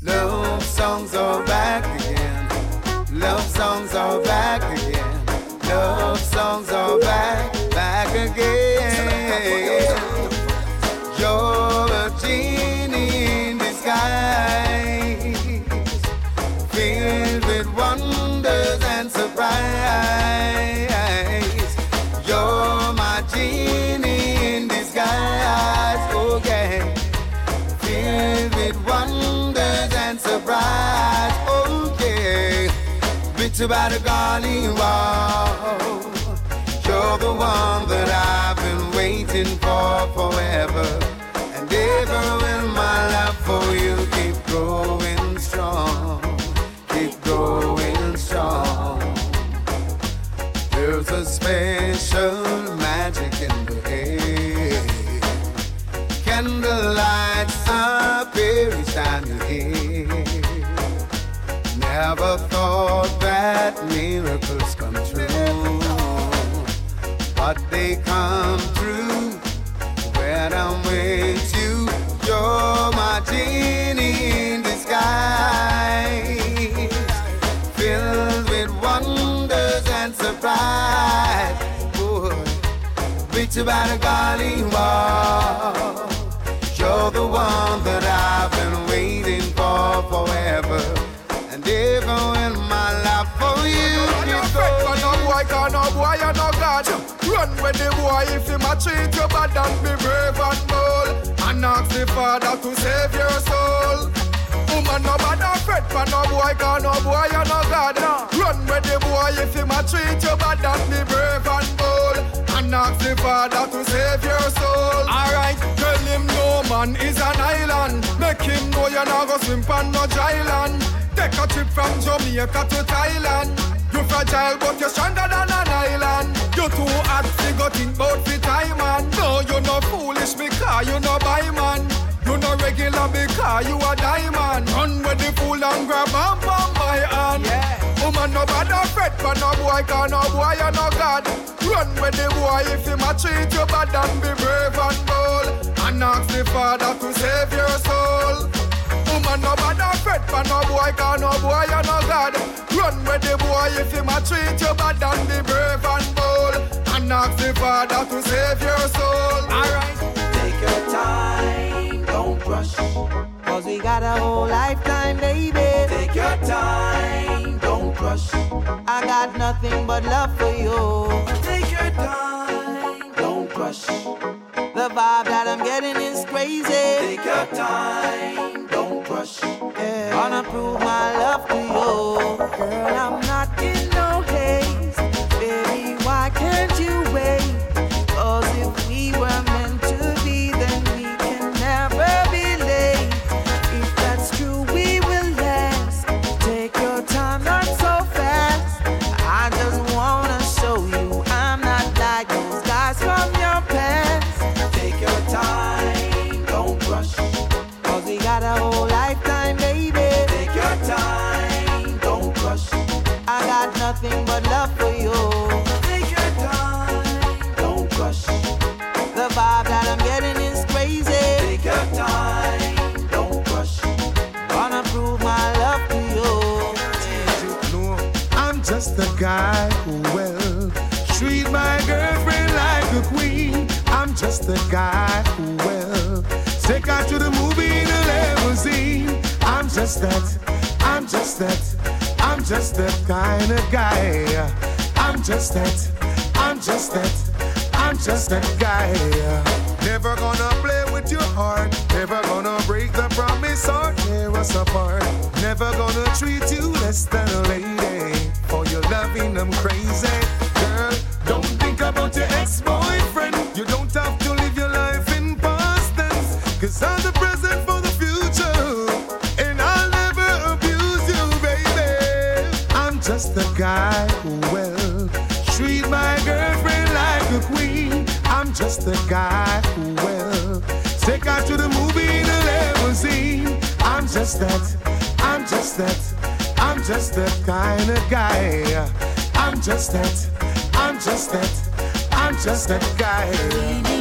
Love songs are back again. Love songs are back again. Love songs are back, back again. You're a genie Bit about a golly. You're the one that I've been waiting for forever and ever. And my love for you keep growing strong, keep growing strong. There's a special magic in thought that miracles come true, but they come true when I'm with you. You're my genie in disguise, filled with wonders and surprise. Bitch about a golly wall. You're the one that and ever in my life for you. No fret for no boy, cause no boy you no God. Run with the boy if him a treat you bad and be brave and bold. And ask the Father to save your soul. Woman, no bother fret for no boy, cause no boy you no God. Run with the boy if him a treat you bad and be brave and bold. And ask the Father to save your soul. Alright, tell him no man is an island. Make him know you're not go swim on no dry land. Take a trip from Jamaica to Thailand. You fragile, but you're stronger than an island. You too hot, you go think about the time, man. No, you're not foolish because you no buy man. You no regular because you a diamond. Run with the fool and grab and bam by hand. Yeah. Woman, no bother fret, but no boy can no boy you no God. Run with the boy if him a treat you bad and be brave and bold. And ask the Father to save your soul. Woman, no bother fret, but no boy can no boy you no God. Run with the boy if him a treat you bad and be brave and bold. And ask the Father to save your soul. Alright. Take your time, don't rush. Cause we got a whole lifetime, baby. Take your time, don't rush. I got nothing but love for you. Take your time, don't rush. The vibe that I'm getting is crazy. Take your time. Prove my just a guy who will treat my girlfriend like a queen. I'm just a guy who will take her to the movie in a limousine. I'm just that, I'm just that, I'm just that kind of guy. I'm just that, I'm just that, I'm just that guy. Never gonna play with your heart, never gonna break the promise or tear us apart. Never gonna treat you less than a I'm the present for the future. And I'll never abuse you, baby. I'm just guy who will treat my girlfriend like a queen. I'm just guy who will take her to the movie in a limousine. I'm just that, I'm just that, I'm just kind of guy. I'm just that, I'm just that, I'm just that guy.